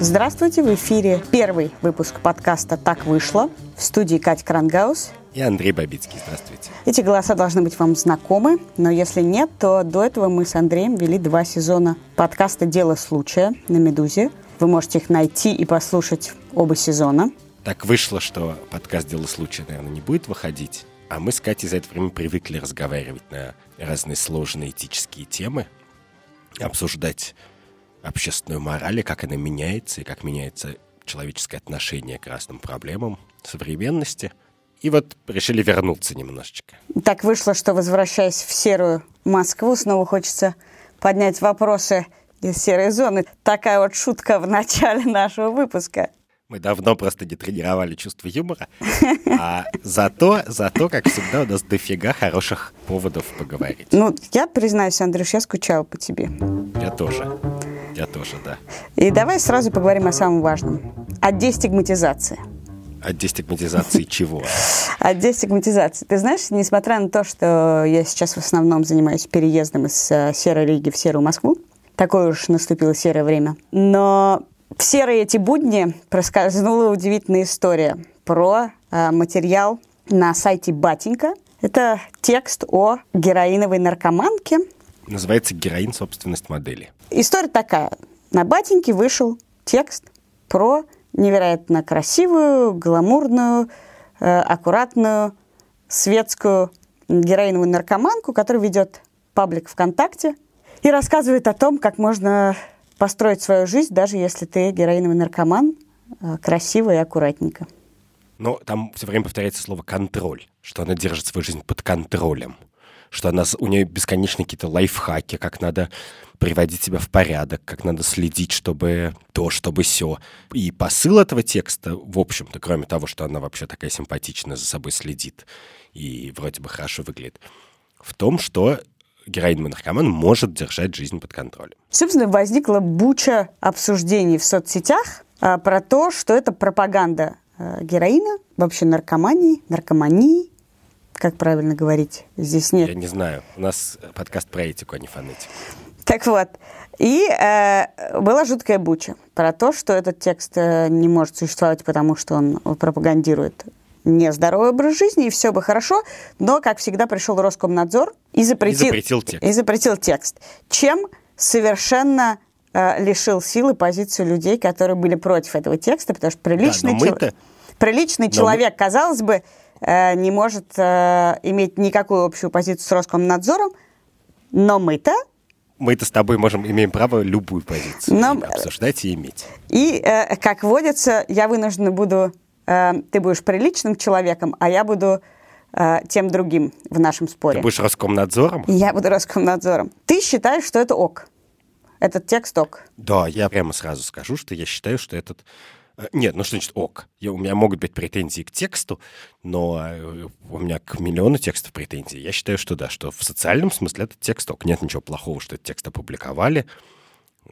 Здравствуйте, в эфире первый выпуск подкаста «Так вышло» в студии Катя Крангаус. И Андрей Бабицкий. Здравствуйте. Эти голоса должны быть вам знакомы, но если нет, то до этого мы с Андреем вели два сезона подкаста «Дело случая» на «Медузе». Вы можете их найти и послушать оба сезона. Так вышло, что подкаст «Дело случая», наверное, не будет выходить, а мы с Катей за это время привыкли разговаривать на разные сложные этические темы, обсуждать общественную мораль, и как она меняется, и как меняется человеческое отношение к разным проблемам современности. И вот решили вернуться немножечко. Так вышло, что, возвращаясь в серую Москву, снова хочется поднять вопросы из серой зоны. Такая вот шутка в начале нашего выпуска. Мы давно просто не тренировали чувство юмора. А зато, зато, как всегда, у нас дофига хороших поводов поговорить. Ну, я признаюсь, Андрюш, я скучала по тебе. Я тоже. Я тоже, да. И давай сразу поговорим о самом важном. О дестигматизации. О дестигматизации чего? О дестигматизации. Ты знаешь, несмотря на то, что я сейчас в основном занимаюсь переездом из э, серой лиги в серую Москву, такое уж наступило серое время, но в серые эти будни проскользнула удивительная история про э, материал на сайте Батенька. Это текст о героиновой наркоманке. Называется «Героин. Собственность модели». История такая. На Батеньке вышел текст про невероятно красивую, гламурную, э, аккуратную, светскую героиновую наркоманку, которая ведет паблик ВКонтакте и рассказывает о том, как можно построить свою жизнь, даже если ты героиновый наркоман, э, красиво и аккуратненько. Но там все время повторяется слово «контроль», что она держит свою жизнь под контролем, что она, у нее бесконечно какие-то лайфхаки, как надо приводить себя в порядок, как надо следить, чтобы то, чтобы все. И посыл этого текста, в общем-то, кроме того, что она вообще такая симпатичная, за собой следит и вроде бы хорошо выглядит, в том, что героиновый наркоман может держать жизнь под контролем. Собственно, возникла буча обсуждений в соцсетях а, про то, что это пропаганда а, героина, вообще наркомании, наркомании, как правильно говорить, здесь нет. Я не знаю. У нас подкаст про этику, а не фонетику. Так вот, и э, была жуткая буча про то, что этот текст э, не может существовать, потому что он пропагандирует нездоровый образ жизни, и все бы хорошо, но, как всегда, пришел Роскомнадзор и запретил, и запретил текст. И запретил текст. Чем совершенно э, лишил силы позицию людей, которые были против этого текста, потому что приличный, да, чел... приличный человек, мы... казалось бы, не может э, иметь никакую общую позицию с Роскомнадзором, но мы-то мы-то с тобой можем, имеем право любую позицию Но... обсуждать и иметь. И, э, как водится, я вынуждена буду э, ты будешь приличным человеком, а я буду э, тем другим в нашем споре. Ты будешь Роскомнадзором? Я буду Роскомнадзором. Ты считаешь, что это ок? Этот текст ок? Да, я прямо сразу скажу, что я считаю, что этот... Э, нет, ну что значит ок? Я, у меня могут быть претензии к тексту, но э, у меня к миллиону текстов претензий. Я считаю, что да, что в социальном смысле этот текст ок. Нет ничего плохого, что этот текст опубликовали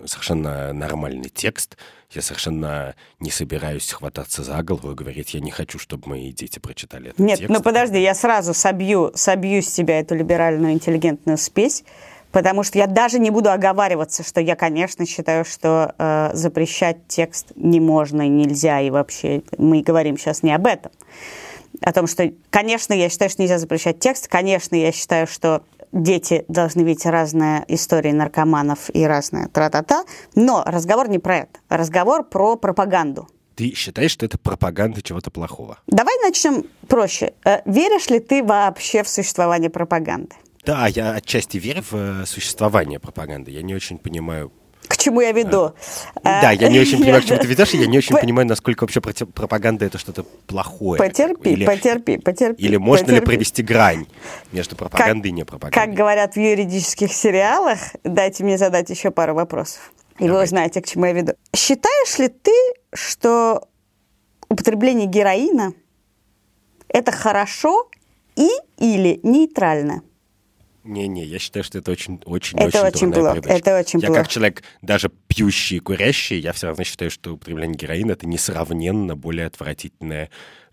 совершенно нормальный текст. Я совершенно не собираюсь хвататься за голову и говорить, я не хочу, чтобы мои дети прочитали этот Нет, текст. ну подожди, я сразу собью, собью с тебя эту либеральную интеллигентную спесь, потому что я даже не буду оговариваться, что я, конечно, считаю, что э, запрещать текст не можно и нельзя, и вообще мы говорим сейчас не об этом. О том, что, конечно, я считаю, что нельзя запрещать текст, конечно, я считаю, что дети должны видеть разные истории наркоманов и разные тра-та-та. Но разговор не про это. Разговор про пропаганду. Ты считаешь, что это пропаганда чего-то плохого? Давай начнем проще. Э, веришь ли ты вообще в существование пропаганды? Да, я отчасти верю в э, существование пропаганды. Я не очень понимаю, к чему я веду. А, да, я не очень понимаю, к чему ты ведешь, и я не очень понимаю, насколько вообще пропаганда это что-то плохое. Потерпи, или, потерпи, потерпи. Или можно потерпи. ли провести грань между пропагандой как, и непропагандой? Как говорят в юридических сериалах, дайте мне задать еще пару вопросов. И Давай. вы узнаете, к чему я веду. Считаешь ли ты, что употребление героина это хорошо и или нейтрально? Не-не, я считаю, что это очень, очень, это очень, очень плохо. Это очень я плохо. как человек, даже пьющий и курящий, я все равно считаю, что употребление героина это несравненно более отвратительная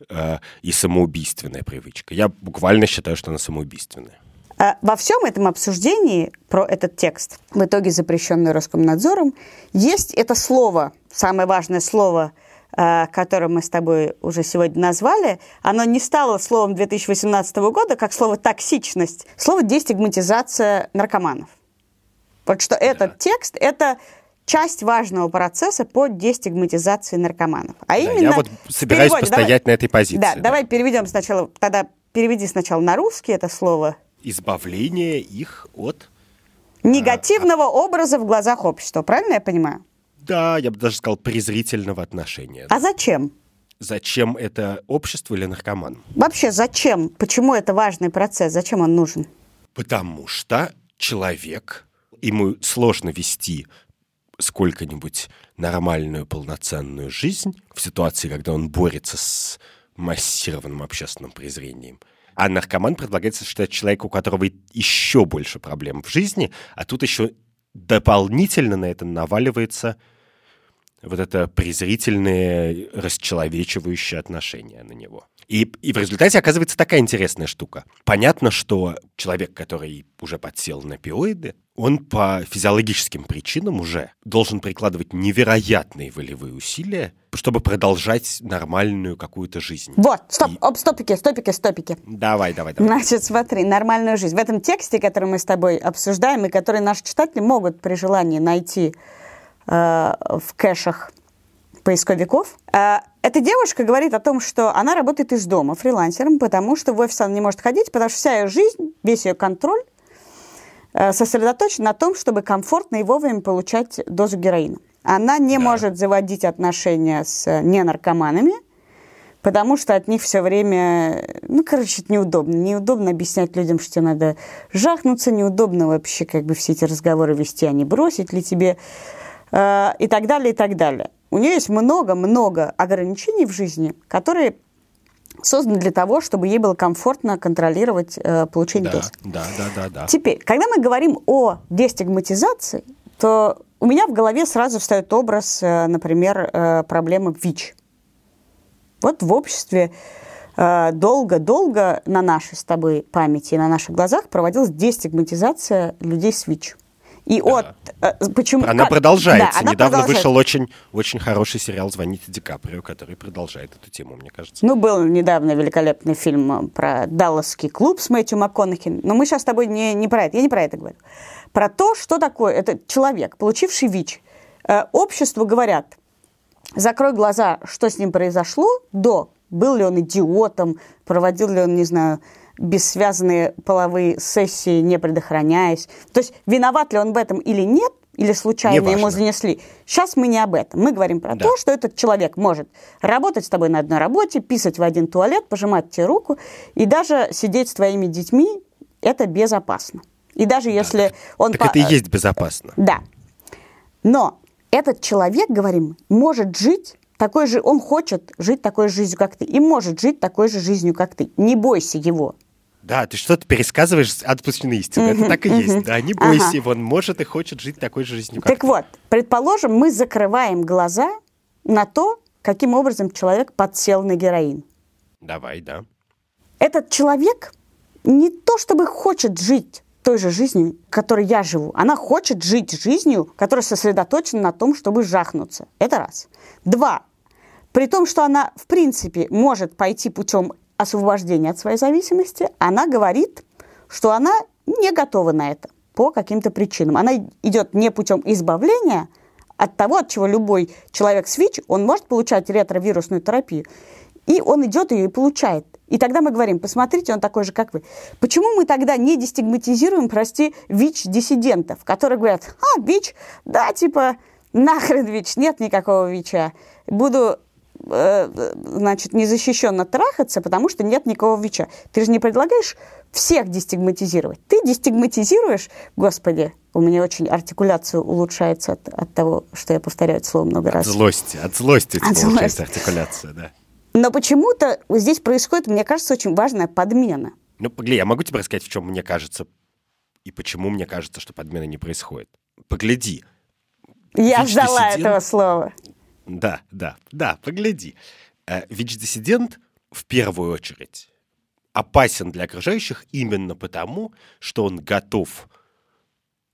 э, и самоубийственная привычка. Я буквально считаю, что она самоубийственная. А во всем этом обсуждении про этот текст, в итоге запрещенный Роскомнадзором, есть это слово, самое важное слово, которое мы с тобой уже сегодня назвали, оно не стало словом 2018 года, как слово «токсичность», слово «дестигматизация наркоманов». Вот что этот текст – это часть важного процесса по дестигматизации наркоманов. А да, именно я вот собираюсь переводе, постоять давай, на этой позиции. Да, да, давай переведем сначала, тогда переведи сначала на русский это слово. Избавление их от... Негативного а, образа в глазах общества, правильно я понимаю? Да, я бы даже сказал презрительного отношения. А зачем? Зачем это общество или наркоман? Вообще, зачем? Почему это важный процесс? Зачем он нужен? Потому что человек, ему сложно вести сколько-нибудь нормальную, полноценную жизнь в ситуации, когда он борется с массированным общественным презрением. А наркоман предлагается считать человека, у которого еще больше проблем в жизни, а тут еще дополнительно на это наваливается вот это презрительное, расчеловечивающее отношение на него. И, и в результате оказывается такая интересная штука. Понятно, что человек, который уже подсел на пиоиды, он по физиологическим причинам уже должен прикладывать невероятные волевые усилия, чтобы продолжать нормальную какую-то жизнь. Вот, стоп, и... оп, стопики, стопики, стопики. Давай, давай, давай. Значит, смотри, нормальную жизнь. В этом тексте, который мы с тобой обсуждаем, и который наши читатели могут при желании найти в кэшах поисковиков, э, эта девушка говорит о том, что она работает из дома фрилансером, потому что в офис она не может ходить, потому что вся ее жизнь, весь ее контроль Э, сосредоточена на том, чтобы комфортно и вовремя получать дозу героина. Она не да. может заводить отношения с э, ненаркоманами, потому что от них все время, ну, короче, это неудобно. Неудобно объяснять людям, что тебе надо жахнуться, неудобно вообще как бы все эти разговоры вести, а не бросить ли тебе, э, и так далее, и так далее. У нее есть много-много ограничений в жизни, которые создан для того, чтобы ей было комфортно контролировать э, получение да, доз. Да, да, да, да. Теперь, когда мы говорим о дестигматизации, то у меня в голове сразу встает образ, э, например, э, проблемы ВИЧ. Вот в обществе э, долго-долго на нашей с тобой памяти и на наших глазах проводилась дестигматизация людей с ВИЧ. И да. от... Э, почему, она как, продолжается. Да, она Недавно продолжается. вышел очень, очень хороший сериал «Звоните Ди Каприо», который продолжает эту тему, мне кажется. Ну, был недавно великолепный фильм э, про Далласский клуб с Мэтью МакКонахи. Но мы сейчас с тобой не, не про это. Я не про это говорю. Про то, что такое этот человек, получивший ВИЧ. Э, обществу говорят, закрой глаза, что с ним произошло до, был ли он идиотом, проводил ли он, не знаю, бессвязные половые сессии, не предохраняясь. То есть виноват ли он в этом или нет, или случайно ему занесли. Сейчас мы не об этом. Мы говорим про да. то, что этот человек может работать с тобой на одной работе, писать в один туалет, пожимать тебе руку, и даже сидеть с твоими детьми – это безопасно. И даже если да, он... Так по... это и есть безопасно. Да. Но этот человек, говорим, может жить такой же, он хочет жить такой жизнью, как ты, и может жить такой же жизнью, как ты. Не бойся его. Да, ты что-то пересказываешь отпущенные истины. Это так и есть. Да, не бойся, ага. он может и хочет жить такой же жизнью, как Так ты. вот, предположим, мы закрываем глаза на то, каким образом человек подсел на героин. Давай, да. Этот человек не то чтобы хочет жить той же жизнью, которой я живу. Она хочет жить жизнью, которая сосредоточена на том, чтобы жахнуться. Это раз. Два. При том, что она, в принципе, может пойти путем освобождения от своей зависимости, она говорит, что она не готова на это по каким-то причинам. Она идет не путем избавления от того, от чего любой человек с ВИЧ, он может получать ретровирусную терапию, и он идет ее и получает. И тогда мы говорим, посмотрите, он такой же, как вы. Почему мы тогда не дестигматизируем, прости, ВИЧ-диссидентов, которые говорят, а, ВИЧ, да, типа, нахрен ВИЧ, нет никакого ВИЧа. Буду значит, незащищенно трахаться, потому что нет никакого ВИЧа. Ты же не предлагаешь всех дестигматизировать. Ты дестигматизируешь, господи, у меня очень артикуляция улучшается от, от того, что я повторяю это слово много от раз. От злости, от злости от злости. артикуляция, да. Но почему-то здесь происходит, мне кажется, очень важная подмена. Ну, погляди, я могу тебе рассказать, в чем мне кажется, и почему мне кажется, что подмена не происходит. Погляди. Я ждала этого слова. Да, да, да, погляди. Э, ВИЧ-диссидент в первую очередь опасен для окружающих именно потому, что он готов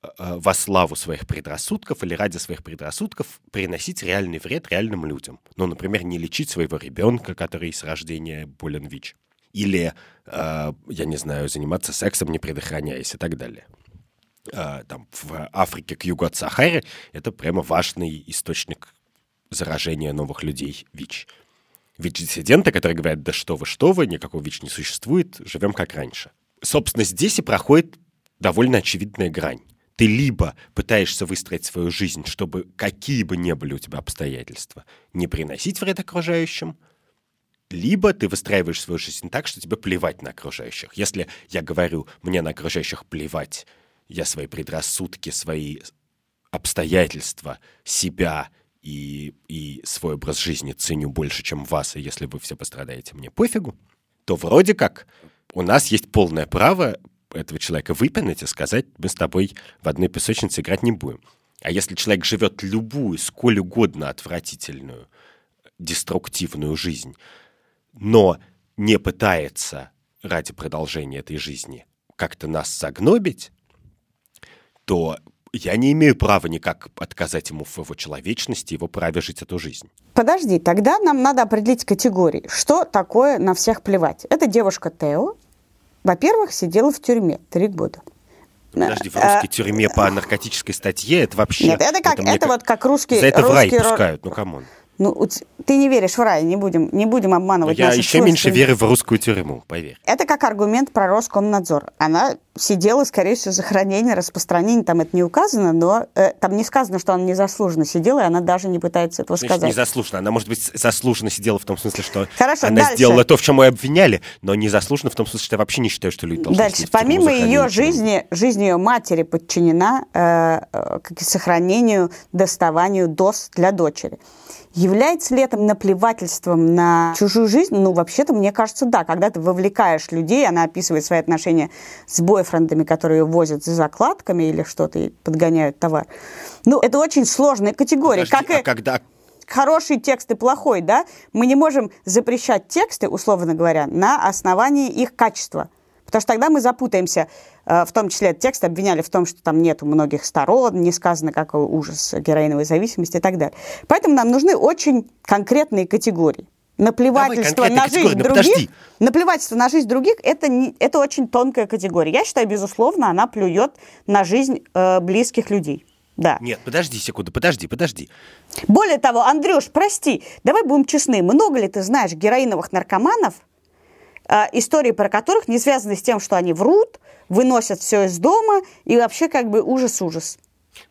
э, во славу своих предрассудков или ради своих предрассудков приносить реальный вред реальным людям. Ну, например, не лечить своего ребенка, который с рождения болен ВИЧ. Или, э, я не знаю, заниматься сексом, не предохраняясь и так далее. Э, там, в Африке к югу от Сахары это прямо важный источник заражения новых людей ВИЧ. ВИЧ-диссиденты, которые говорят, да что вы, что вы, никакого ВИЧ не существует, живем как раньше. Собственно, здесь и проходит довольно очевидная грань. Ты либо пытаешься выстроить свою жизнь, чтобы какие бы ни были у тебя обстоятельства, не приносить вред окружающим, либо ты выстраиваешь свою жизнь так, что тебе плевать на окружающих. Если я говорю, мне на окружающих плевать, я свои предрассудки, свои обстоятельства, себя и, и свой образ жизни ценю больше, чем вас, и если вы все пострадаете, мне пофигу, то вроде как у нас есть полное право этого человека выпинать и сказать, мы с тобой в одной песочнице играть не будем. А если человек живет любую, сколь угодно отвратительную, деструктивную жизнь, но не пытается ради продолжения этой жизни как-то нас загнобить, то я не имею права никак отказать ему в его человечности, его праве жить эту жизнь. Подожди, тогда нам надо определить категории. Что такое на всех плевать? Это девушка Тео, во-первых, сидела в тюрьме три года. Подожди, в русской э, тюрьме по наркотической статье это вообще... Нет, это как, это, это вот как русский... За это русский в рай пускают, ну come on. Ну, ты не веришь в рай, не будем, не будем обманывать Но Я еще меньше верю в русскую тюрьму, поверь. Это как аргумент про Роскомнадзор. Она сидела, скорее всего, за хранение, распространение, там это не указано, но э, там не сказано, что она незаслуженно сидела, и она даже не пытается этого Значит, сказать. незаслуженно. Она, может быть, заслуженно сидела в том смысле, что Хорошо, она дальше. сделала то, в чем ее обвиняли, но незаслуженно в том смысле, что я вообще не считаю, что люди должны Дальше. Помимо ее жизни, жизнь ее матери подчинена э, э, сохранению, доставанию доз для дочери. Является ли это наплевательством на чужую жизнь? Ну, вообще-то, мне кажется, да. Когда ты вовлекаешь людей, она описывает свои отношения с бойфрендами, которые возят за закладками или что-то и подгоняют товар. Ну, это очень сложная категория. Подожди, как а и когда хороший текст и плохой, да? Мы не можем запрещать тексты, условно говоря, на основании их качества. Потому что тогда мы запутаемся. Э, в том числе этот текст обвиняли в том, что там нету многих сторон, не сказано, какой ужас героиновой зависимости и так далее. Поэтому нам нужны очень конкретные категории. Наплевательство на жизнь других, подожди. наплевательство на жизнь других это, не, это очень тонкая категория. Я считаю, безусловно, она плюет на жизнь э, близких людей. Да. Нет, подожди секунду, подожди, подожди. Более того, Андрюш, прости, давай будем честны. Много ли ты знаешь героиновых наркоманов, истории про которых не связаны с тем, что они врут, выносят все из дома, и вообще как бы ужас-ужас.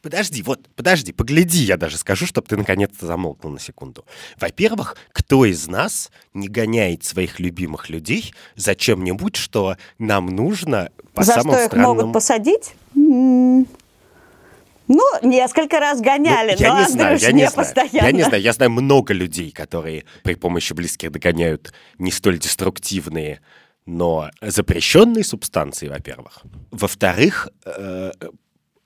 Подожди, вот, подожди, погляди, я даже скажу, чтобы ты наконец-то замолкнул на секунду. Во-первых, кто из нас не гоняет своих любимых людей за чем-нибудь, что нам нужно по за самым что их странным... могут посадить? Ну, несколько раз гоняли, ну, я но не знаю, я не, не знаю. постоянно. Я не знаю, я знаю много людей, которые при помощи близких догоняют не столь деструктивные но запрещенные субстанции, во-первых. Во-вторых, э,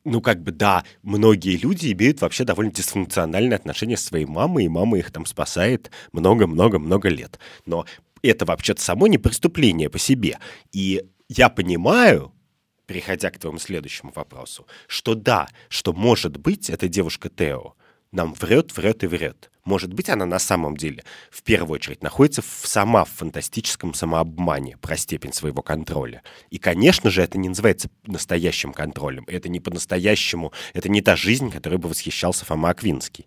ну, как бы, да, многие люди имеют вообще довольно дисфункциональное отношение с своей мамой, и мама их там спасает много-много-много лет. Но это вообще-то само не преступление по себе. И я понимаю, переходя к твоему следующему вопросу, что да, что может быть эта девушка Тео нам врет, врет и врет. Может быть, она на самом деле в первую очередь находится в, сама в фантастическом самообмане про степень своего контроля. И, конечно же, это не называется настоящим контролем. Это не по-настоящему, это не та жизнь, которой бы восхищался Фома Аквинский.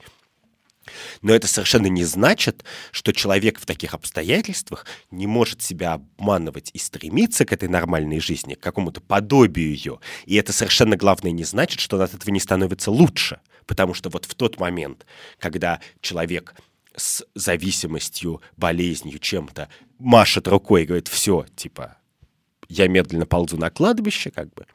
Но это совершенно не значит, что человек в таких обстоятельствах не может себя обманывать и стремиться к этой нормальной жизни, к какому-то подобию ее. И это совершенно главное не значит, что он от этого не становится лучше. Потому что вот в тот момент, когда человек с зависимостью, болезнью, чем-то машет рукой и говорит, все, типа, я медленно ползу на кладбище, как бы,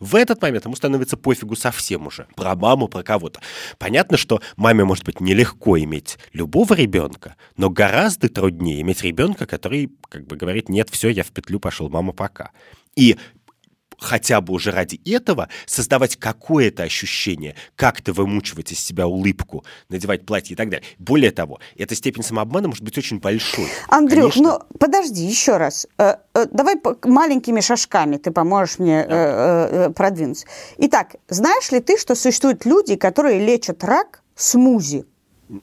в этот момент ему становится пофигу совсем уже. Про маму, про кого-то. Понятно, что маме может быть нелегко иметь любого ребенка, но гораздо труднее иметь ребенка, который как бы говорит, нет, все, я в петлю пошел, мама, пока. И хотя бы уже ради этого создавать какое-то ощущение, как-то вымучивать из себя улыбку, надевать платье и так далее. Более того, эта степень самообмана может быть очень большой. Андрюх, Конечно. ну подожди, еще раз. Э, э, давай маленькими шажками ты поможешь мне да. продвинуться. Итак, знаешь ли ты, что существуют люди, которые лечат рак смузи?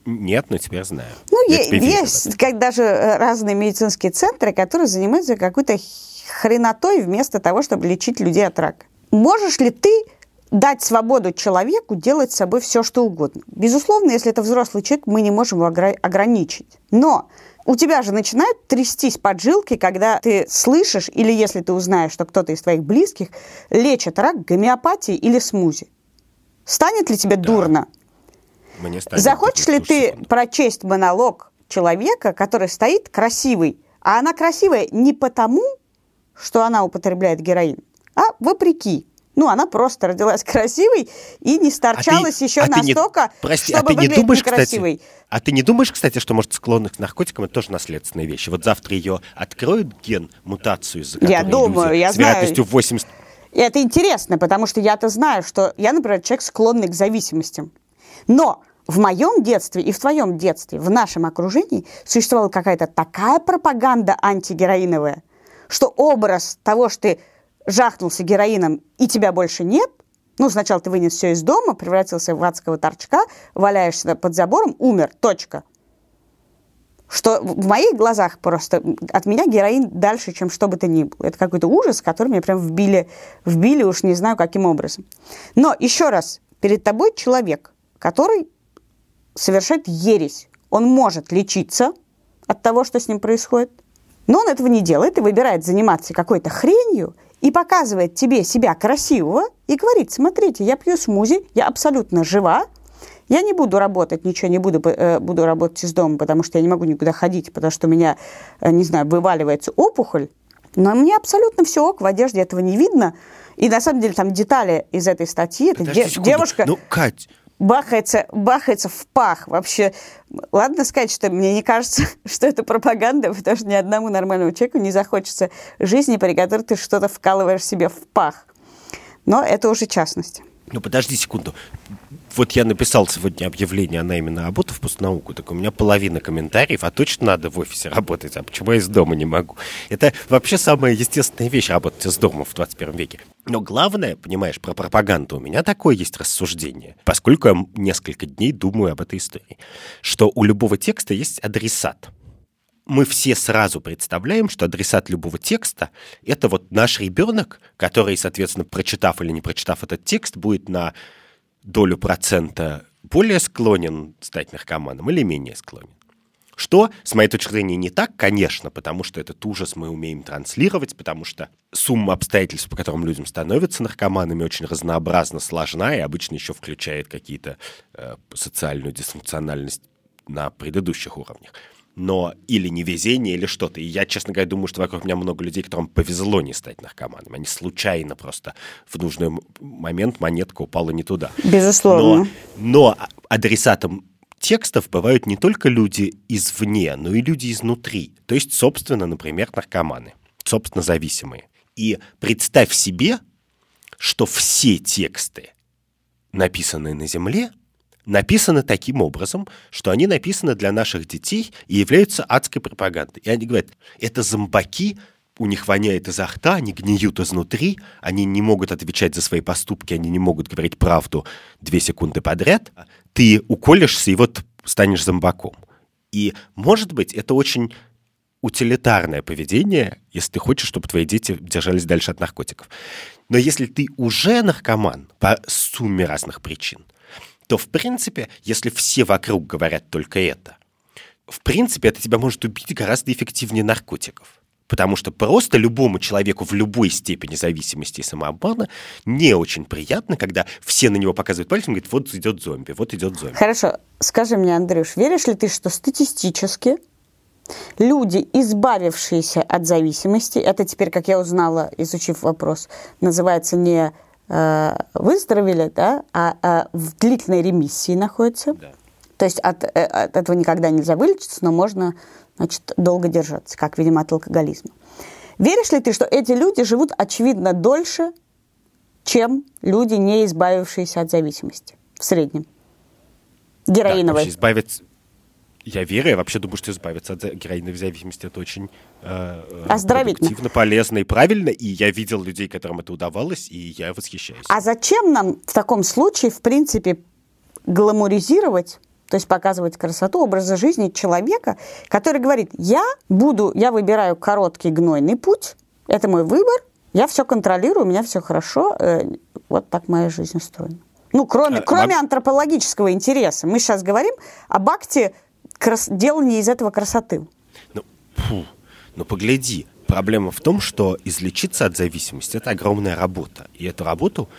Нет, но теперь знаю. Ну, есть, есть как даже разные медицинские центры, которые занимаются какой-то хренотой вместо того, чтобы лечить людей от рака. Можешь ли ты дать свободу человеку делать с собой все, что угодно? Безусловно, если это взрослый человек, мы не можем его ограничить. Но у тебя же начинают трястись поджилки, когда ты слышишь, или если ты узнаешь, что кто-то из твоих близких лечит рак гомеопатией или смузи. Станет ли тебе да. дурно? Мне станет Захочешь ли ты секунд. прочесть монолог человека, который стоит красивый, а она красивая не потому, что она употребляет героин, а вопреки. Ну, она просто родилась красивой и не сторчалась а ты, еще а настолько, не, прости, чтобы а ты не думаешь, некрасивой. Кстати, а ты не думаешь, кстати, что, может, склонных к наркотикам это тоже наследственные вещи? Вот завтра ее откроют ген, мутацию, из-за которой я думаю, люди я с вероятностью 80... И это интересно, потому что я-то знаю, что я, например, человек склонный к зависимостям. Но в моем детстве и в твоем детстве, в нашем окружении существовала какая-то такая пропаганда антигероиновая, что образ того, что ты жахнулся героином и тебя больше нет, ну, сначала ты вынес все из дома, превратился в адского торчка, валяешься под забором, умер, точка. Что в моих глазах просто от меня героин дальше, чем что бы то ни было. Это какой-то ужас, который мне прям вбили, вбили уж не знаю каким образом. Но еще раз, перед тобой человек, который совершает ересь. Он может лечиться от того, что с ним происходит, но он этого не делает и выбирает заниматься какой-то хренью и показывает тебе себя красивого и говорит, смотрите, я пью смузи, я абсолютно жива, я не буду работать, ничего не буду, э, буду работать из дома, потому что я не могу никуда ходить, потому что у меня, э, не знаю, вываливается опухоль, но мне абсолютно все ок, в одежде этого не видно. И на самом деле там детали из этой статьи, это де- девушка... Ну, Кать, бахается, бахается в пах. Вообще, ладно сказать, что мне не кажется, что это пропаганда, потому что ни одному нормальному человеку не захочется жизни, при которой ты что-то вкалываешь себе в пах. Но это уже частность. Ну, подожди секунду. Вот я написал сегодня объявление на работу в постнауку, так у меня половина комментариев, а точно надо в офисе работать, а почему я из дома не могу? Это вообще самая естественная вещь, работать из дома в 21 веке. Но главное, понимаешь, про пропаганду у меня такое есть рассуждение, поскольку я несколько дней думаю об этой истории, что у любого текста есть адресат мы все сразу представляем, что адресат любого текста — это вот наш ребенок, который, соответственно, прочитав или не прочитав этот текст, будет на долю процента более склонен стать наркоманом или менее склонен. Что, с моей точки зрения, не так, конечно, потому что этот ужас мы умеем транслировать, потому что сумма обстоятельств, по которым людям становятся наркоманами, очень разнообразно сложна и обычно еще включает какие-то э, социальную дисфункциональность на предыдущих уровнях но или невезение, или что-то. И я, честно говоря, думаю, что вокруг меня много людей, которым повезло не стать наркоманом. Они случайно просто в нужный момент монетка упала не туда. Безусловно. Но, но адресатом текстов бывают не только люди извне, но и люди изнутри. То есть, собственно, например, наркоманы, собственно, зависимые. И представь себе, что все тексты, написанные на Земле, написаны таким образом, что они написаны для наших детей и являются адской пропагандой. И они говорят, это зомбаки, у них воняет изо рта, они гниют изнутри, они не могут отвечать за свои поступки, они не могут говорить правду две секунды подряд. Ты уколешься и вот станешь зомбаком. И, может быть, это очень утилитарное поведение, если ты хочешь, чтобы твои дети держались дальше от наркотиков. Но если ты уже наркоман по сумме разных причин, то, в принципе, если все вокруг говорят только это, в принципе, это тебя может убить гораздо эффективнее наркотиков. Потому что просто любому человеку в любой степени зависимости и самообмана не очень приятно, когда все на него показывают пальцем и говорят, вот идет зомби, вот идет зомби. Хорошо, скажи мне, Андрюш, веришь ли ты, что статистически люди, избавившиеся от зависимости, это теперь, как я узнала, изучив вопрос, называется не выздоровели, да, а, а в длительной ремиссии находятся. Да. То есть от, э, от этого никогда нельзя вылечиться, но можно значит, долго держаться, как, видимо, от алкоголизма. Веришь ли ты, что эти люди живут, очевидно, дольше, чем люди, не избавившиеся от зависимости в среднем. Героиновой. Да, избавиться... Я верю, я вообще думаю, что избавиться от героиновой зависимости это очень э, продуктивно, полезно и правильно. И я видел людей, которым это удавалось, и я восхищаюсь. А зачем нам в таком случае, в принципе, гламуризировать то есть показывать красоту образа жизни человека, который говорит, я буду, я выбираю короткий гнойный путь, это мой выбор, я все контролирую, у меня все хорошо, э, вот так моя жизнь устроена. Ну, кроме, а, кроме мам... антропологического интереса. Мы сейчас говорим об акте крас... делания из этого красоты. Ну, фу, ну погляди, проблема в том, что излечиться от зависимости – это огромная работа. И эту работу...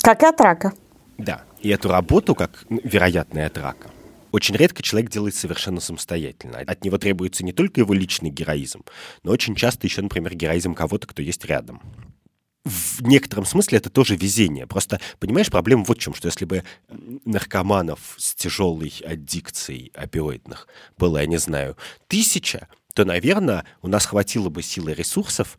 Как и от рака. Да, и эту работу, как вероятно от рака, очень редко человек делает совершенно самостоятельно. От него требуется не только его личный героизм, но очень часто еще, например, героизм кого-то, кто есть рядом. В некотором смысле это тоже везение. Просто, понимаешь, проблема вот в чем, что если бы наркоманов с тяжелой аддикцией опиоидных было, я не знаю, тысяча, то, наверное, у нас хватило бы силы ресурсов,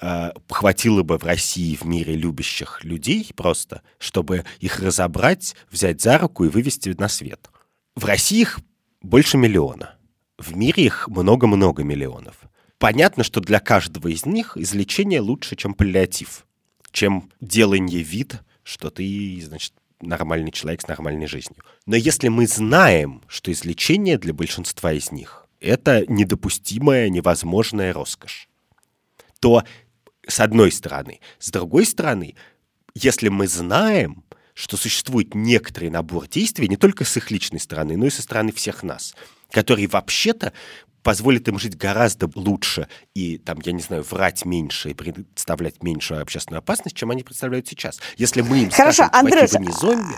э, хватило бы в России, в мире любящих людей просто, чтобы их разобрать, взять за руку и вывести на свет. В России их больше миллиона. В мире их много-много миллионов. Понятно, что для каждого из них излечение лучше, чем паллиатив, чем делание вид, что ты, значит, нормальный человек с нормальной жизнью. Но если мы знаем, что излечение для большинства из них — это недопустимая, невозможная роскошь, то с одной стороны. С другой стороны, если мы знаем, что существует некоторый набор действий не только с их личной стороны, но и со стороны всех нас, который вообще-то позволит им жить гораздо лучше и, там, я не знаю, врать меньше и представлять меньшую общественную опасность, чем они представляют сейчас. Если мы им Хорошо, скажем, Андрюш... вы не зомби,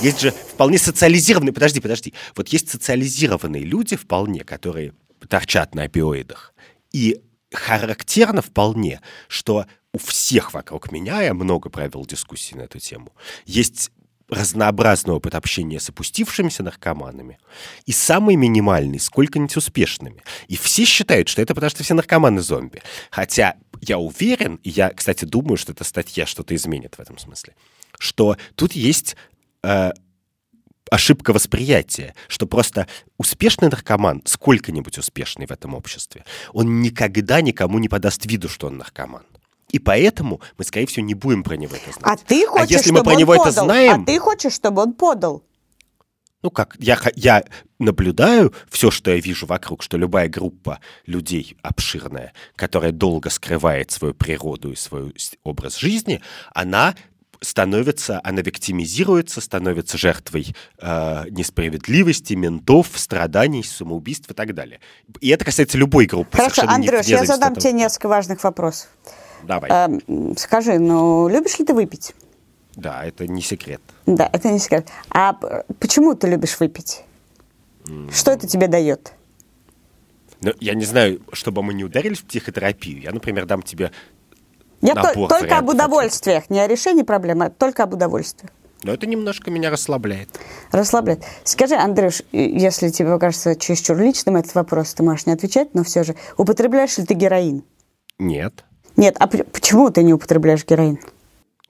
есть же вполне социализированные, подожди, подожди, вот есть социализированные люди вполне, которые торчат на опиоидах, и характерно вполне, что у всех вокруг меня, я много провел дискуссий на эту тему, есть разнообразный опыт общения с опустившимися наркоманами и самый минимальный, сколько-нибудь успешными. И все считают, что это потому, что все наркоманы зомби. Хотя я уверен, и я, кстати, думаю, что эта статья что-то изменит в этом смысле, что тут есть э, ошибка восприятия, что просто успешный наркоман, сколько-нибудь успешный в этом обществе, он никогда никому не подаст виду, что он наркоман. И поэтому мы, скорее всего, не будем про него это знать. А ты хочешь, а если чтобы мы про он него подал? это знаем... А ты хочешь, чтобы он подал? Ну как, я, я наблюдаю все, что я вижу вокруг, что любая группа людей обширная, которая долго скрывает свою природу и свой образ жизни, она становится, она виктимизируется, становится жертвой э, несправедливости, ментов, страданий, самоубийств и так далее. И это касается любой группы. Хорошо, Андрюш, я задам тебе несколько важных вопросов. Давай. А, скажи, ну, любишь ли ты выпить? Да, это не секрет. Да, это не секрет. А почему ты любишь выпить? Mm. Что это тебе дает? Ну, я не знаю, чтобы мы не ударились в психотерапию. Я, например, дам тебе Я то, только об удовольствиях, не о решении проблемы, а только об удовольствиях. Но это немножко меня расслабляет. Расслабляет. Скажи, Андрюш, если тебе кажется чересчур личным этот вопрос, ты можешь не отвечать, но все же, употребляешь ли ты героин? Нет. Нет, а почему ты не употребляешь героин?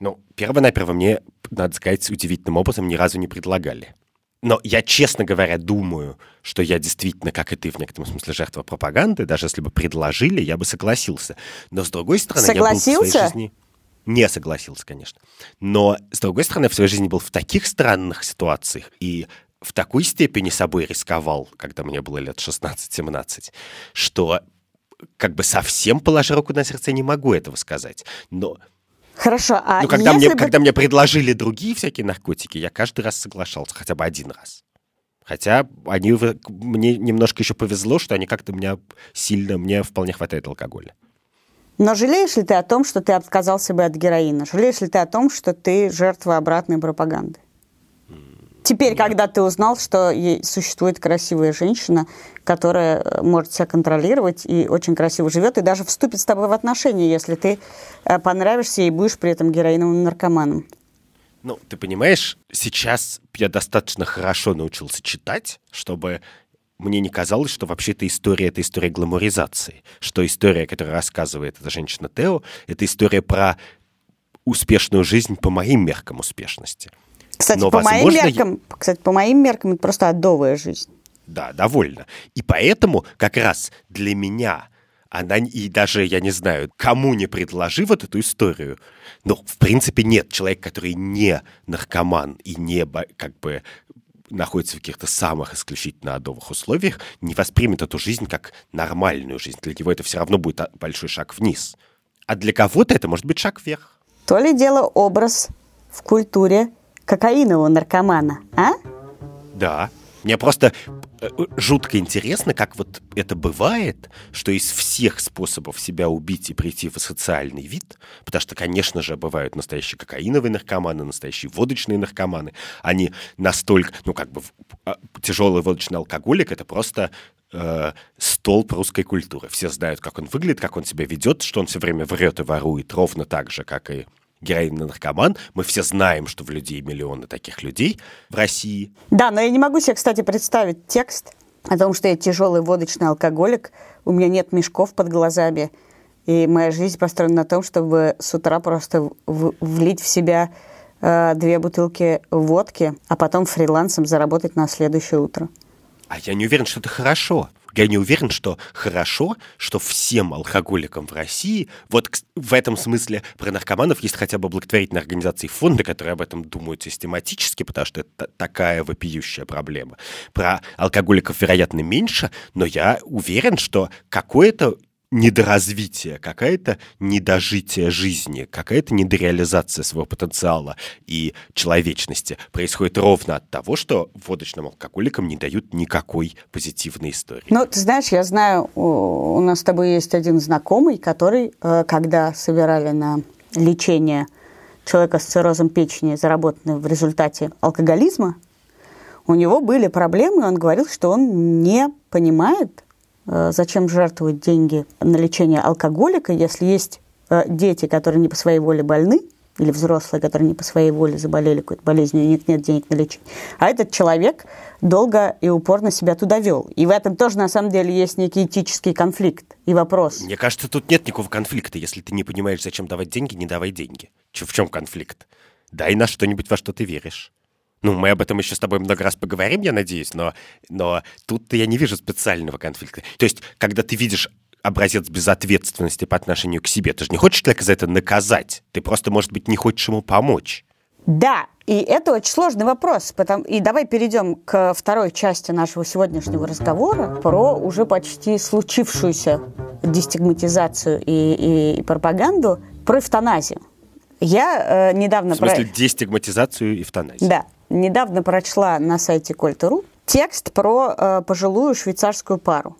Ну, перво-наперво мне, надо сказать, удивительным образом ни разу не предлагали. Но я, честно говоря, думаю, что я действительно, как и ты, в некотором смысле жертва пропаганды. Даже если бы предложили, я бы согласился. Но, с другой стороны, Согласился? я был в своей жизни... Не согласился, конечно. Но, с другой стороны, в своей жизни был в таких странных ситуациях и в такой степени собой рисковал, когда мне было лет 16-17, что как бы совсем положа руку на сердце не могу этого сказать. Но Хорошо, а ну, когда, мне, бы... когда мне предложили другие всякие наркотики, я каждый раз соглашался, хотя бы один раз. Хотя они, мне немножко еще повезло, что они как-то меня сильно, мне вполне хватает алкоголя. Но жалеешь ли ты о том, что ты отказался бы от героина? Жалеешь ли ты о том, что ты жертва обратной пропаганды? Теперь, Нет. когда ты узнал, что существует красивая женщина, которая э, может себя контролировать и очень красиво живет, и даже вступит с тобой в отношения, если ты э, понравишься и будешь при этом героиновым наркоманом. Ну, ты понимаешь, сейчас я достаточно хорошо научился читать, чтобы мне не казалось, что вообще эта история — это история гламуризации. Что история, которую рассказывает эта женщина Тео, это история про успешную жизнь по моим меркам успешности. Кстати, Но, по моим меркам, кстати, по моим меркам, это просто адовая жизнь. Да, довольно. И поэтому как раз для меня она и даже, я не знаю, кому не предложи вот эту историю, но в принципе нет человека, который не наркоман и не как бы находится в каких-то самых исключительно адовых условиях, не воспримет эту жизнь как нормальную жизнь. Для него это все равно будет большой шаг вниз. А для кого-то это может быть шаг вверх. То ли дело образ в культуре кокаинового наркомана, а? Да. Мне просто э, жутко интересно, как вот это бывает, что из всех способов себя убить и прийти в социальный вид, потому что, конечно же, бывают настоящие кокаиновые наркоманы, настоящие водочные наркоманы, они настолько, ну, как бы а, тяжелый водочный алкоголик — это просто э, столб русской культуры. Все знают, как он выглядит, как он себя ведет, что он все время врет и ворует, ровно так же, как и героинный наркоман. Мы все знаем, что в людей миллионы таких людей в России. Да, но я не могу себе, кстати, представить текст о том, что я тяжелый водочный алкоголик, у меня нет мешков под глазами, и моя жизнь построена на том, чтобы с утра просто в- влить в себя э, две бутылки водки, а потом фрилансом заработать на следующее утро. А я не уверен, что это хорошо. Я не уверен, что хорошо, что всем алкоголикам в России, вот в этом смысле про наркоманов есть хотя бы благотворительные организации фонды, которые об этом думают систематически, потому что это такая вопиющая проблема. Про алкоголиков, вероятно, меньше, но я уверен, что какое-то недоразвитие, какая-то недожитие жизни, какая-то недореализация своего потенциала и человечности происходит ровно от того, что водочным алкоголикам не дают никакой позитивной истории. Ну, ты знаешь, я знаю, у нас с тобой есть один знакомый, который, э, когда собирали на лечение человека с циррозом печени, заработанного в результате алкоголизма, у него были проблемы, он говорил, что он не понимает, зачем жертвовать деньги на лечение алкоголика, если есть э, дети, которые не по своей воле больны, или взрослые, которые не по своей воле заболели какой-то болезнью, и у них нет денег на лечение. А этот человек долго и упорно себя туда вел. И в этом тоже, на самом деле, есть некий этический конфликт и вопрос. Мне кажется, тут нет никакого конфликта. Если ты не понимаешь, зачем давать деньги, не давай деньги. В чем конфликт? Дай на что-нибудь, во что ты веришь. Ну, мы об этом еще с тобой много раз поговорим, я надеюсь, но, но тут я не вижу специального конфликта. То есть, когда ты видишь образец безответственности по отношению к себе, ты же не хочешь человека за это наказать, ты просто, может быть, не хочешь ему помочь. Да, и это очень сложный вопрос. Потому... И давай перейдем к второй части нашего сегодняшнего разговора про уже почти случившуюся дестигматизацию и, и, и пропаганду, про эвтаназию. Я э, недавно... В смысле, про... дестигматизацию и эвтаназию? Да недавно прочла на сайте Кольтеру текст про э, пожилую швейцарскую пару.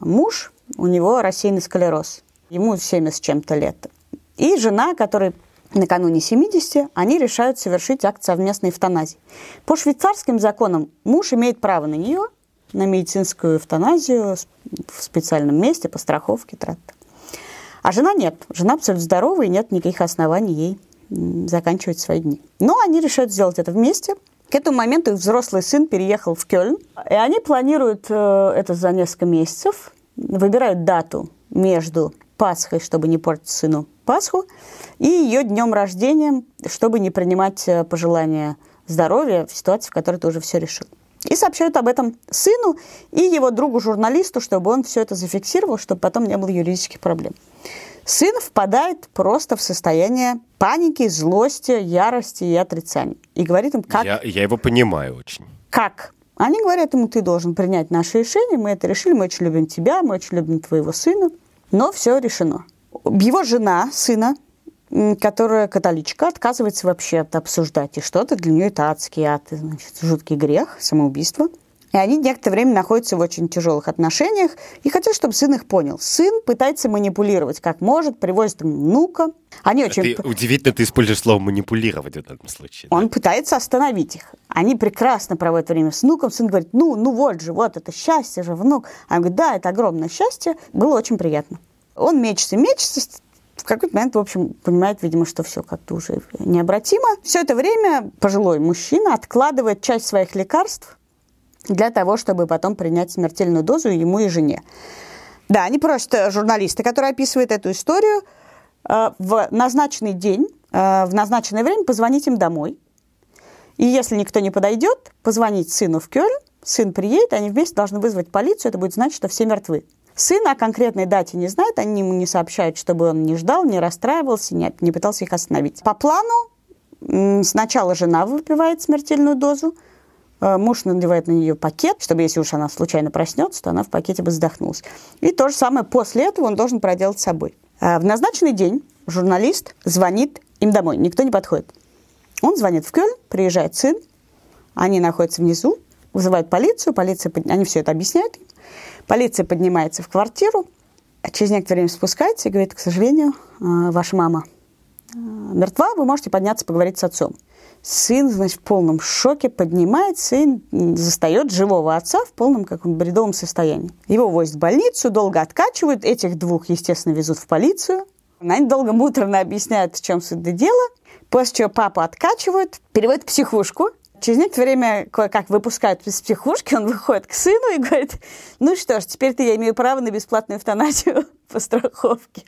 Муж, у него рассеянный склероз, ему 70 с чем-то лет. И жена, которой накануне 70, они решают совершить акт совместной эвтаназии. По швейцарским законам муж имеет право на нее, на медицинскую эвтаназию в специальном месте, по страховке, трат. А жена нет. Жена абсолютно здоровая, и нет никаких оснований ей заканчивать свои дни. Но они решают сделать это вместе. К этому моменту их взрослый сын переехал в Кёльн, и они планируют э, это за несколько месяцев, выбирают дату между Пасхой, чтобы не портить сыну Пасху, и ее днем рождения, чтобы не принимать э, пожелания здоровья в ситуации, в которой ты уже все решил. И сообщают об этом сыну и его другу-журналисту, чтобы он все это зафиксировал, чтобы потом не было юридических проблем. Сын впадает просто в состояние паники, злости, ярости и отрицания. И говорит им, как... Я, я его понимаю очень. Как? Они говорят ему, ты должен принять наше решение, мы это решили, мы очень любим тебя, мы очень любим твоего сына. Но все решено. Его жена, сына, которая католичка, отказывается вообще это обсуждать. И что-то для нее это адский ад, значит, жуткий грех, самоубийство – и они некоторое время находятся в очень тяжелых отношениях и хотят, чтобы сын их понял. Сын пытается манипулировать как может, привозит им внука. Они очень... Ты, удивительно, ты используешь слово «манипулировать» в этом случае. Он да? пытается остановить их. Они прекрасно проводят время с внуком. Сын говорит, ну, ну вот же, вот это счастье же, внук. А он говорит, да, это огромное счастье. Было очень приятно. Он мечется, мечется, в какой-то момент, в общем, понимает, видимо, что все как-то уже необратимо. Все это время пожилой мужчина откладывает часть своих лекарств для того, чтобы потом принять смертельную дозу ему и жене. Да, они просят журналиста, который описывает эту историю, э, в назначенный день э, в назначенное время позвонить им домой. И если никто не подойдет, позвонить сыну в Кёльн, сын приедет, они вместе должны вызвать полицию, это будет значить, что все мертвы. Сын о конкретной дате не знает, они ему не сообщают, чтобы он не ждал, не расстраивался, не, не пытался их остановить. По плану сначала жена выпивает смертельную дозу, э, муж надевает на нее пакет, чтобы если уж она случайно проснется, то она в пакете бы задохнулась. И то же самое после этого он должен проделать с собой. Э, в назначенный день журналист звонит им домой, никто не подходит. Он звонит в Кёльн, приезжает сын, они находятся внизу, вызывают полицию, полиция, они все это объясняют. Полиция поднимается в квартиру, а через некоторое время спускается и говорит, к сожалению, э, ваша мама мертва, вы можете подняться поговорить с отцом. Сын, значит, в полном шоке поднимается и застает живого отца в полном как он, бредовом состоянии. Его возят в больницу, долго откачивают, этих двух, естественно, везут в полицию. Они долго муторно объясняют, в чем суть дела, после чего папу откачивают, переводят в психушку, Через некоторое время кое-как выпускают из психушки, он выходит к сыну и говорит, ну что ж, теперь-то я имею право на бесплатную эвтаназию по страховке.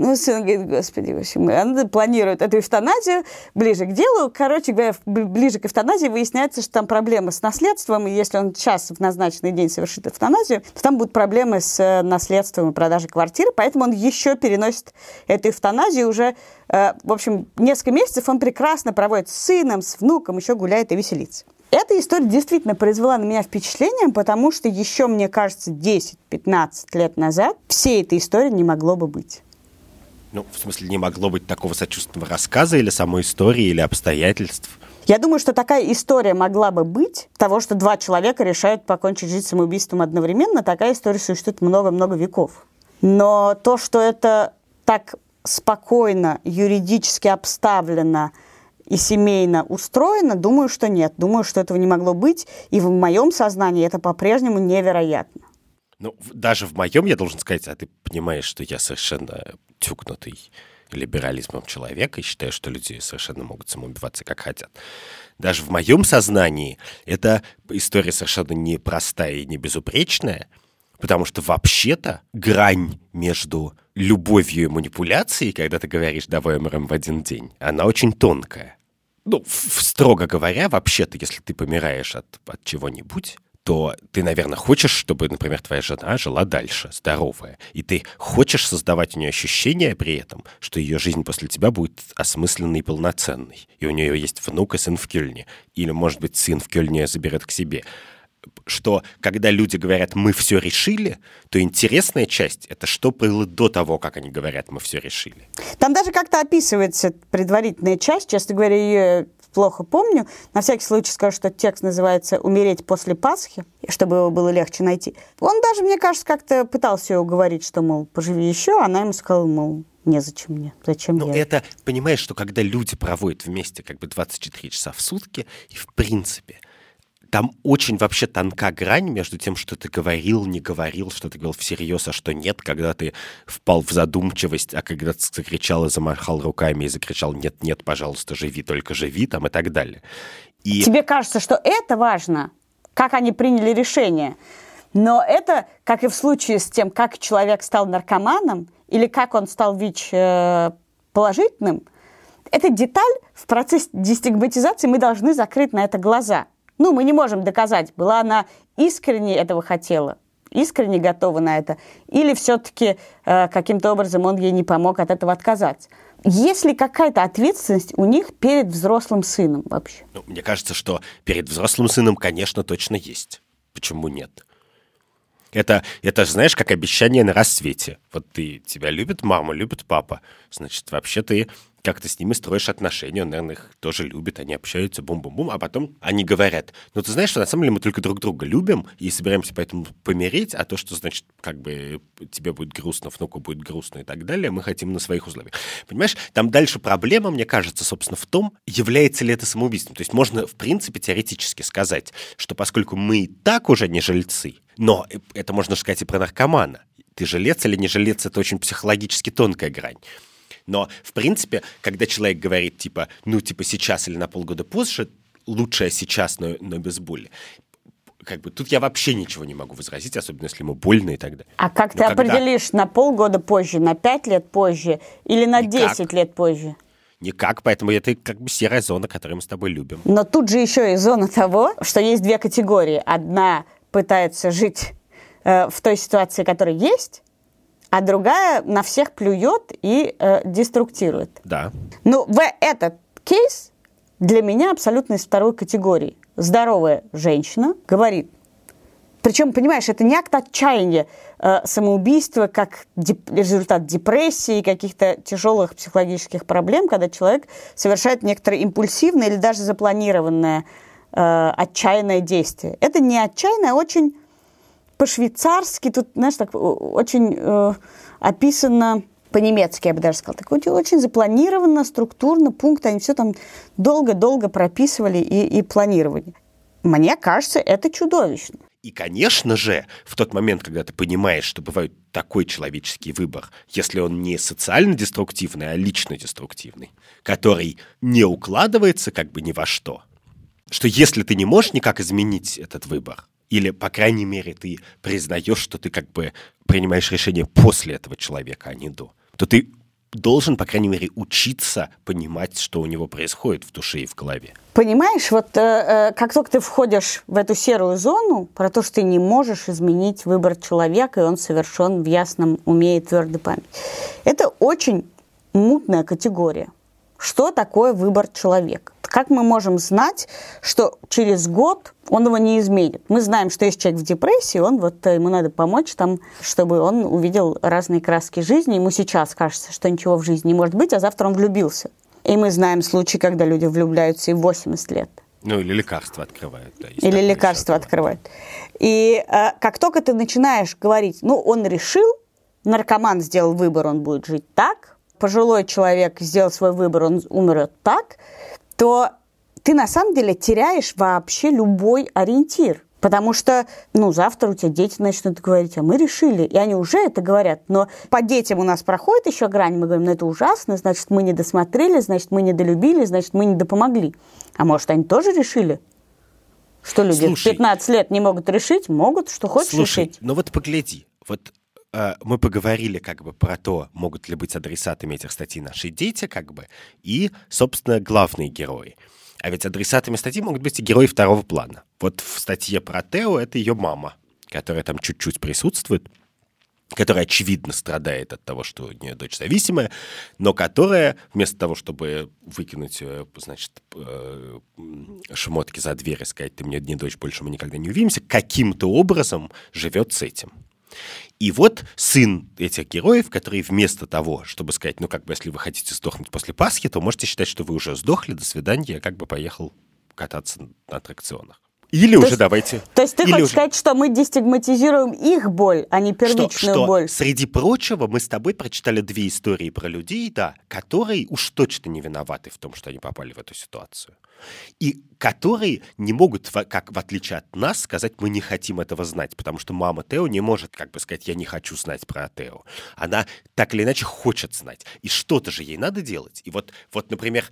Ну, сын говорит, господи, в общем, она планирует эту эвтаназию ближе к делу. Короче говоря, ближе к эвтаназии выясняется, что там проблемы с наследством, и если он сейчас в назначенный день совершит эвтаназию, то там будут проблемы с э, наследством и продажей квартиры, поэтому он еще переносит эту эвтаназию уже, э, в общем, несколько месяцев он прекрасно проводит с сыном, с внуком, еще гуляет и веселится. Эта история действительно произвела на меня впечатление, потому что еще, мне кажется, 10-15 лет назад всей этой истории не могло бы быть. Ну, в смысле, не могло быть такого сочувственного рассказа или самой истории, или обстоятельств? Я думаю, что такая история могла бы быть, того, что два человека решают покончить жизнь самоубийством одновременно, такая история существует много-много веков. Но то, что это так спокойно, юридически обставлено и семейно устроено, думаю, что нет. Думаю, что этого не могло быть, и в моем сознании это по-прежнему невероятно. Ну, даже в моем, я должен сказать, а ты понимаешь, что я совершенно тюкнутый либерализмом человека и считаю, что люди совершенно могут самоубиваться как хотят. Даже в моем сознании эта история совершенно непростая и не безупречная, потому что вообще-то грань между любовью и манипуляцией, когда ты говоришь «давай умрем в один день», она очень тонкая. Ну, строго говоря, вообще-то, если ты помираешь от, от чего-нибудь, то ты, наверное, хочешь, чтобы, например, твоя жена жила дальше, здоровая. И ты хочешь создавать у нее ощущение при этом, что ее жизнь после тебя будет осмысленной и полноценной. И у нее есть внук и сын в Кёльне. Или, может быть, сын в Кёльне заберет к себе что когда люди говорят «мы все решили», то интересная часть — это что было до того, как они говорят «мы все решили». Там даже как-то описывается предварительная часть, честно говоря, ее плохо помню. На всякий случай скажу, что текст называется «Умереть после Пасхи», чтобы его было легче найти. Он даже, мне кажется, как-то пытался ее уговорить, что, мол, поживи еще, а она ему сказала, мол, незачем мне, зачем Но я? это, понимаешь, что когда люди проводят вместе как бы 24 часа в сутки, и в принципе там очень вообще тонка грань между тем, что ты говорил, не говорил, что ты говорил всерьез, а что нет, когда ты впал в задумчивость, а когда ты закричал и замахал руками и закричал «нет, нет, пожалуйста, живи, только живи» там и так далее. И... Тебе кажется, что это важно, как они приняли решение. Но это, как и в случае с тем, как человек стал наркоманом или как он стал ВИЧ э, эта деталь в процессе дестигматизации мы должны закрыть на это глаза – ну, мы не можем доказать, была она искренне этого хотела, искренне готова на это, или все-таки э, каким-то образом он ей не помог от этого отказаться. Есть ли какая-то ответственность у них перед взрослым сыном вообще? Ну, мне кажется, что перед взрослым сыном, конечно, точно есть. Почему нет? Это, это же, знаешь, как обещание на рассвете. Вот ты, тебя любит мама, любит папа. Значит, вообще ты как ты с ними строишь отношения, он, наверное, их тоже любит, они общаются, бум-бум-бум, а потом они говорят, ну, ты знаешь, что на самом деле мы только друг друга любим и собираемся поэтому помереть, а то, что, значит, как бы тебе будет грустно, внуку будет грустно и так далее, мы хотим на своих условиях. Понимаешь, там дальше проблема, мне кажется, собственно, в том, является ли это самоубийством. То есть можно, в принципе, теоретически сказать, что поскольку мы и так уже не жильцы, но это можно сказать и про наркомана, ты жилец или не жилец, это очень психологически тонкая грань. Но, в принципе, когда человек говорит, типа, ну, типа, сейчас или на полгода позже, лучшее сейчас, но, но без боли, как бы тут я вообще ничего не могу возразить, особенно если ему больно и так далее. А как Но ты когда... определишь, на полгода позже, на пять лет позже или на. 10 лет позже? Никак, поэтому это как бы серая зона, которую мы с тобой любим. Но тут же еще и зона того, что есть две категории. Одна пытается жить э, в той ситуации, которая есть, а другая на всех плюет и э, деструктирует. Да. Ну, в этот кейс для меня абсолютно из второй категории. Здоровая женщина говорит, причем, понимаешь, это не акт отчаяния, э, самоубийства как деп- результат депрессии, каких-то тяжелых психологических проблем, когда человек совершает некоторое импульсивное или даже запланированное э, отчаянное действие. Это не отчаянное, а очень по-швейцарски, тут, знаешь, так очень э, описано по-немецки, я бы даже сказала. Так очень запланировано, структурно, пункты, они все там долго-долго прописывали и, и планировали. Мне кажется, это чудовищно. И, конечно же, в тот момент, когда ты понимаешь, что бывает такой человеческий выбор, если он не социально деструктивный, а лично деструктивный, который не укладывается как бы ни во что, что если ты не можешь никак изменить этот выбор, или, по крайней мере, ты признаешь, что ты как бы принимаешь решение после этого человека, а не до, то ты должен, по крайней мере, учиться понимать, что у него происходит в душе и в голове. Понимаешь, вот э, э, как только ты входишь в эту серую зону, про то, что ты не можешь изменить выбор человека, и он совершен в ясном уме и твердой памяти, это очень мутная категория. Что такое выбор человека? Как мы можем знать, что через год он его не изменит? Мы знаем, что есть человек в депрессии, он вот э, ему надо помочь там, чтобы он увидел разные краски жизни. Ему сейчас кажется, что ничего в жизни не может быть, а завтра он влюбился. И мы знаем случаи, когда люди влюбляются и в 80 лет. Ну, или лекарства открывают. Да, или лекарства открывают. И э, как только ты начинаешь говорить, ну, он решил, наркоман сделал выбор, он будет жить так, пожилой человек сделал свой выбор, он умрет так, то ты на самом деле теряешь вообще любой ориентир. Потому что, ну, завтра у тебя дети начнут говорить, а мы решили. И они уже это говорят. Но по детям у нас проходит еще грань. Мы говорим, ну, это ужасно, значит, мы не досмотрели, значит, мы не долюбили, значит, мы не допомогли. А может, они тоже решили? Что люди Слушай, в 15 лет не могут решить? Могут, что хочешь Слушай, решить. ну вот погляди. Вот э, мы поговорили как бы про то, могут ли быть адресатами этих статей наши дети, как бы, и, собственно, главные герои. А ведь адресатами статьи могут быть и герои второго плана. Вот в статье про Тео это ее мама, которая там чуть-чуть присутствует, которая очевидно страдает от того, что у нее дочь зависимая, но которая вместо того, чтобы выкинуть, э, значит, э, шмотки за дверь и сказать, ты мне не дочь, больше мы никогда не увидимся, каким-то образом живет с этим. И вот сын этих героев, который вместо того, чтобы сказать, ну, как бы, если вы хотите сдохнуть после Пасхи, то можете считать, что вы уже сдохли, до свидания, я как бы поехал кататься на аттракционах. Или то уже есть, давайте. То есть ты Или хочешь уже... сказать, что мы дестигматизируем их боль, а не первичную что, что, боль? Среди прочего, мы с тобой прочитали две истории про людей, да, которые уж точно не виноваты в том, что они попали в эту ситуацию. И которые не могут, как в отличие от нас, сказать, мы не хотим этого знать, потому что мама Тео не может, как бы сказать, я не хочу знать про Тео. Она так или иначе хочет знать. И что-то же ей надо делать. И вот, вот например,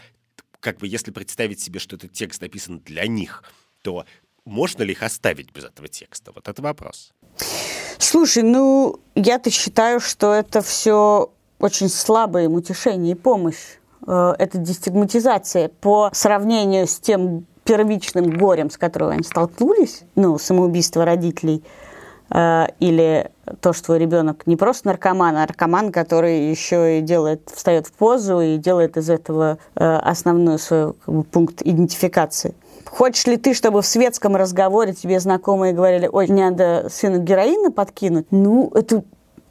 как бы если представить себе, что этот текст написан для них, то можно ли их оставить без этого текста? Вот это вопрос. Слушай, ну, я-то считаю, что это все очень слабое им утешение и помощь. Э, это дестигматизация по сравнению с тем первичным горем, с которым они столкнулись, ну, самоубийство родителей, э, или то, что твой ребенок не просто наркоман, а наркоман, который еще и делает, встает в позу и делает из этого э, основной свой как бы, пункт идентификации. Хочешь ли ты, чтобы в светском разговоре тебе знакомые говорили, ой, мне надо сыну героина подкинуть? Ну, это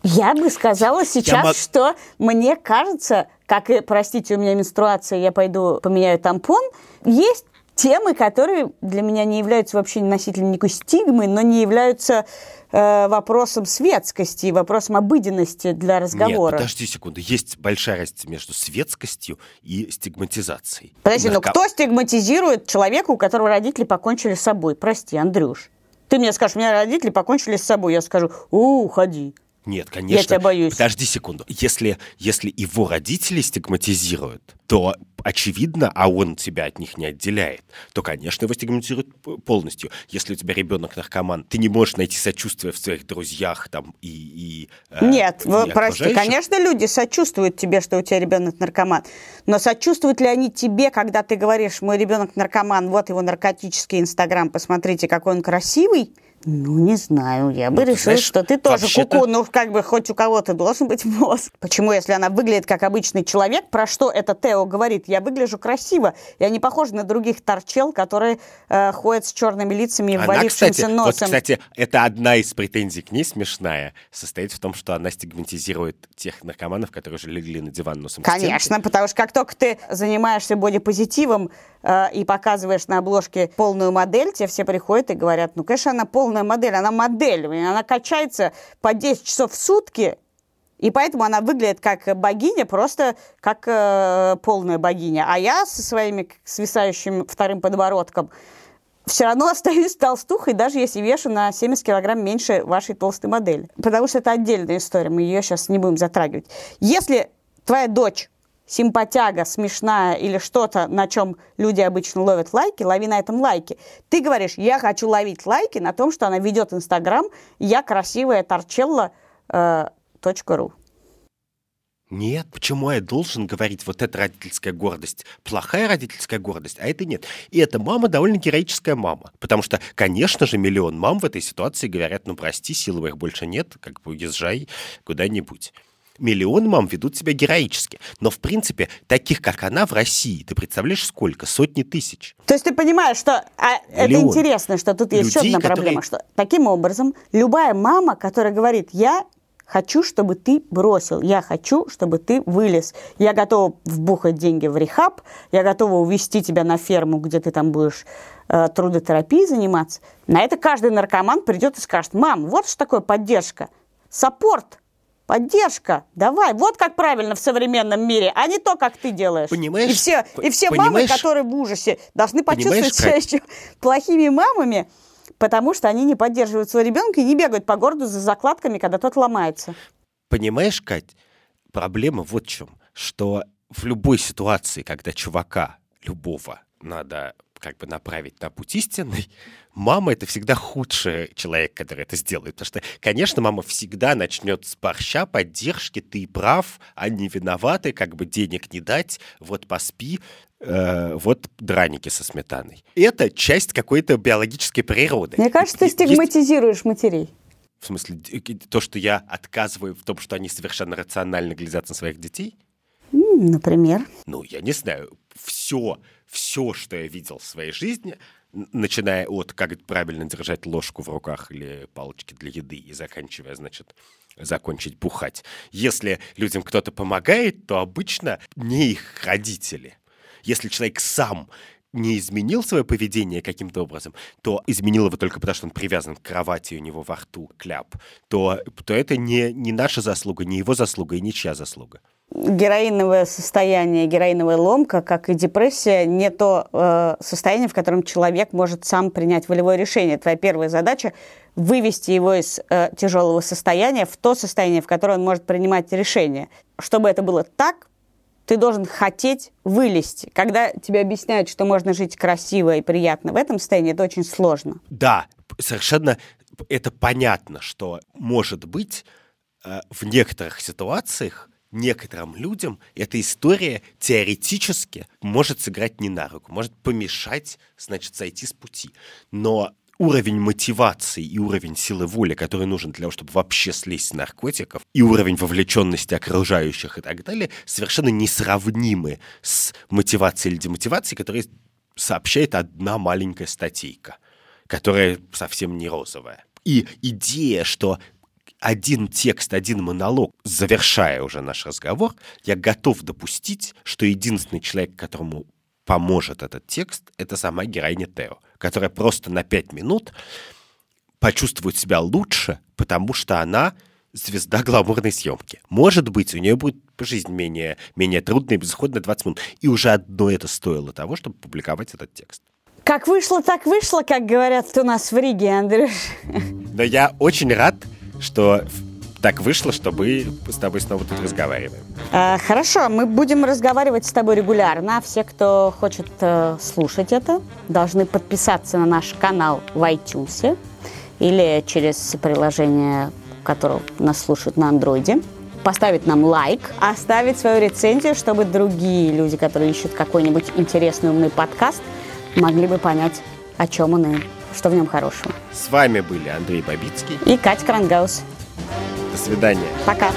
я бы сказала сейчас, мог... что мне кажется, как и, простите, у меня менструация, я пойду поменяю тампон, есть темы, которые для меня не являются вообще носителем никакой стигмы, но не являются э, вопросом светскости, вопросом обыденности для разговора. Нет, подожди секунду. Есть большая разница между светскостью и стигматизацией. Подожди, Нарко... ну кто стигматизирует человека, у которого родители покончили с собой? Прости, Андрюш. Ты мне скажешь, у меня родители покончили с собой. Я скажу, уходи. Нет, конечно. Я тебя боюсь. Подожди секунду. Если, если его родители стигматизируют, то очевидно, а он тебя от них не отделяет, то, конечно, его стигматизируют полностью. Если у тебя ребенок наркоман, ты не можешь найти сочувствие в своих друзьях там и... и э, Нет, и вы, прости, конечно, люди сочувствуют тебе, что у тебя ребенок наркоман, но сочувствуют ли они тебе, когда ты говоришь, мой ребенок наркоман, вот его наркотический инстаграм, посмотрите, какой он красивый? Ну, не знаю. Я бы ну, решил, знаешь, что ты тоже куку. Ну, как бы хоть у кого-то должен быть мозг. Почему, если она выглядит как обычный человек, про что это Тео говорит? Я выгляжу красиво. Я не похожа на других торчел, которые э, ходят с черными лицами и ввалившимся носом. Вот, кстати, это одна из претензий к ней смешная, состоит в том, что она стигматизирует тех наркоманов, которые уже легли на диван носом Конечно, потому что как только ты занимаешься бодипозитивом э, и показываешь на обложке полную модель, тебе все приходят и говорят, ну, конечно, она полная полная модель, она модель, она качается по 10 часов в сутки, и поэтому она выглядит как богиня, просто как э, полная богиня. А я со своими свисающим вторым подбородком все равно остаюсь толстухой, даже если вешу на 70 килограмм меньше вашей толстой модели. Потому что это отдельная история, мы ее сейчас не будем затрагивать. Если твоя дочь симпатяга, смешная или что-то, на чем люди обычно ловят лайки, лови на этом лайки. Ты говоришь, я хочу ловить лайки на том, что она ведет Инстаграм, я красивая торчелла, э, .ру. Нет, почему я должен говорить, вот это родительская гордость, плохая родительская гордость, а это нет. И эта мама довольно героическая мама, потому что, конечно же, миллион мам в этой ситуации говорят, ну прости, сил их больше нет, как бы уезжай куда-нибудь. Миллион мам ведут себя героически. Но, в принципе, таких, как она, в России, ты представляешь, сколько? Сотни тысяч. То есть ты понимаешь, что... А, это интересно, что тут есть Людей, еще одна проблема, которые... что таким образом любая мама, которая говорит, я хочу, чтобы ты бросил, я хочу, чтобы ты вылез, я готова вбухать деньги в рехаб, я готова увезти тебя на ферму, где ты там будешь э, трудотерапией заниматься. На это каждый наркоман придет и скажет, мам, вот что такое поддержка, саппорт – Поддержка. Давай. Вот как правильно в современном мире, а не то, как ты делаешь. Понимаешь? И все, и все мамы, которые в ужасе, должны почувствовать себя еще плохими мамами, потому что они не поддерживают своего ребенка и не бегают по городу за закладками, когда тот ломается. Понимаешь, Кать, проблема вот в чем, что в любой ситуации, когда чувака любого надо как бы направить на путь истинный, мама — это всегда худший человек, который это сделает. Потому что, конечно, мама всегда начнет с борща, поддержки, ты прав, они виноваты, как бы денег не дать, вот поспи, э, вот драники со сметаной. Это часть какой-то биологической природы. Мне кажется, ты стигматизируешь Есть... матерей. В смысле, то, что я отказываю в том, что они совершенно рационально глядят на своих детей? Например? Ну, я не знаю. Все, все, что я видел в своей жизни, начиная от как правильно держать ложку в руках или палочки для еды и заканчивая, значит, закончить бухать. Если людям кто-то помогает, то обычно не их родители. Если человек сам не изменил свое поведение каким-то образом, то изменил его только потому, что он привязан к кровати, у него во рту кляп, то, то это не, не наша заслуга, не его заслуга и ничья заслуга героиновое состояние, героиновая ломка, как и депрессия, не то э, состояние, в котором человек может сам принять волевое решение. Твоя первая задача – вывести его из э, тяжелого состояния в то состояние, в которое он может принимать решения. Чтобы это было так, ты должен хотеть вылезти. Когда тебе объясняют, что можно жить красиво и приятно в этом состоянии, это очень сложно. Да, совершенно это понятно, что может быть э, в некоторых ситуациях некоторым людям эта история теоретически может сыграть не на руку, может помешать, значит, сойти с пути. Но уровень мотивации и уровень силы воли, который нужен для того, чтобы вообще слезть с наркотиков, и уровень вовлеченности окружающих и так далее, совершенно несравнимы с мотивацией или демотивацией, которая сообщает одна маленькая статейка, которая совсем не розовая. И идея, что один текст, один монолог, завершая уже наш разговор, я готов допустить, что единственный человек, которому поможет этот текст, это сама героиня Тео, которая просто на пять минут почувствует себя лучше, потому что она звезда гламурной съемки. Может быть, у нее будет жизнь менее, менее трудная и безысходная 20 минут. И уже одно это стоило того, чтобы публиковать этот текст. Как вышло, так вышло, как говорят у нас в Риге, Андрюш. Но я очень рад, что так вышло, что мы с тобой снова тут разговариваем. Э, хорошо, мы будем разговаривать с тобой регулярно. Все, кто хочет э, слушать это, должны подписаться на наш канал в iTunes или через приложение, которое нас слушают на андроиде поставить нам лайк, оставить свою рецензию, чтобы другие люди, которые ищут какой-нибудь интересный умный подкаст, могли бы понять, о чем он и что в нем хорошего. С вами были Андрей Бабицкий и Катя Крангаус. До свидания. Пока.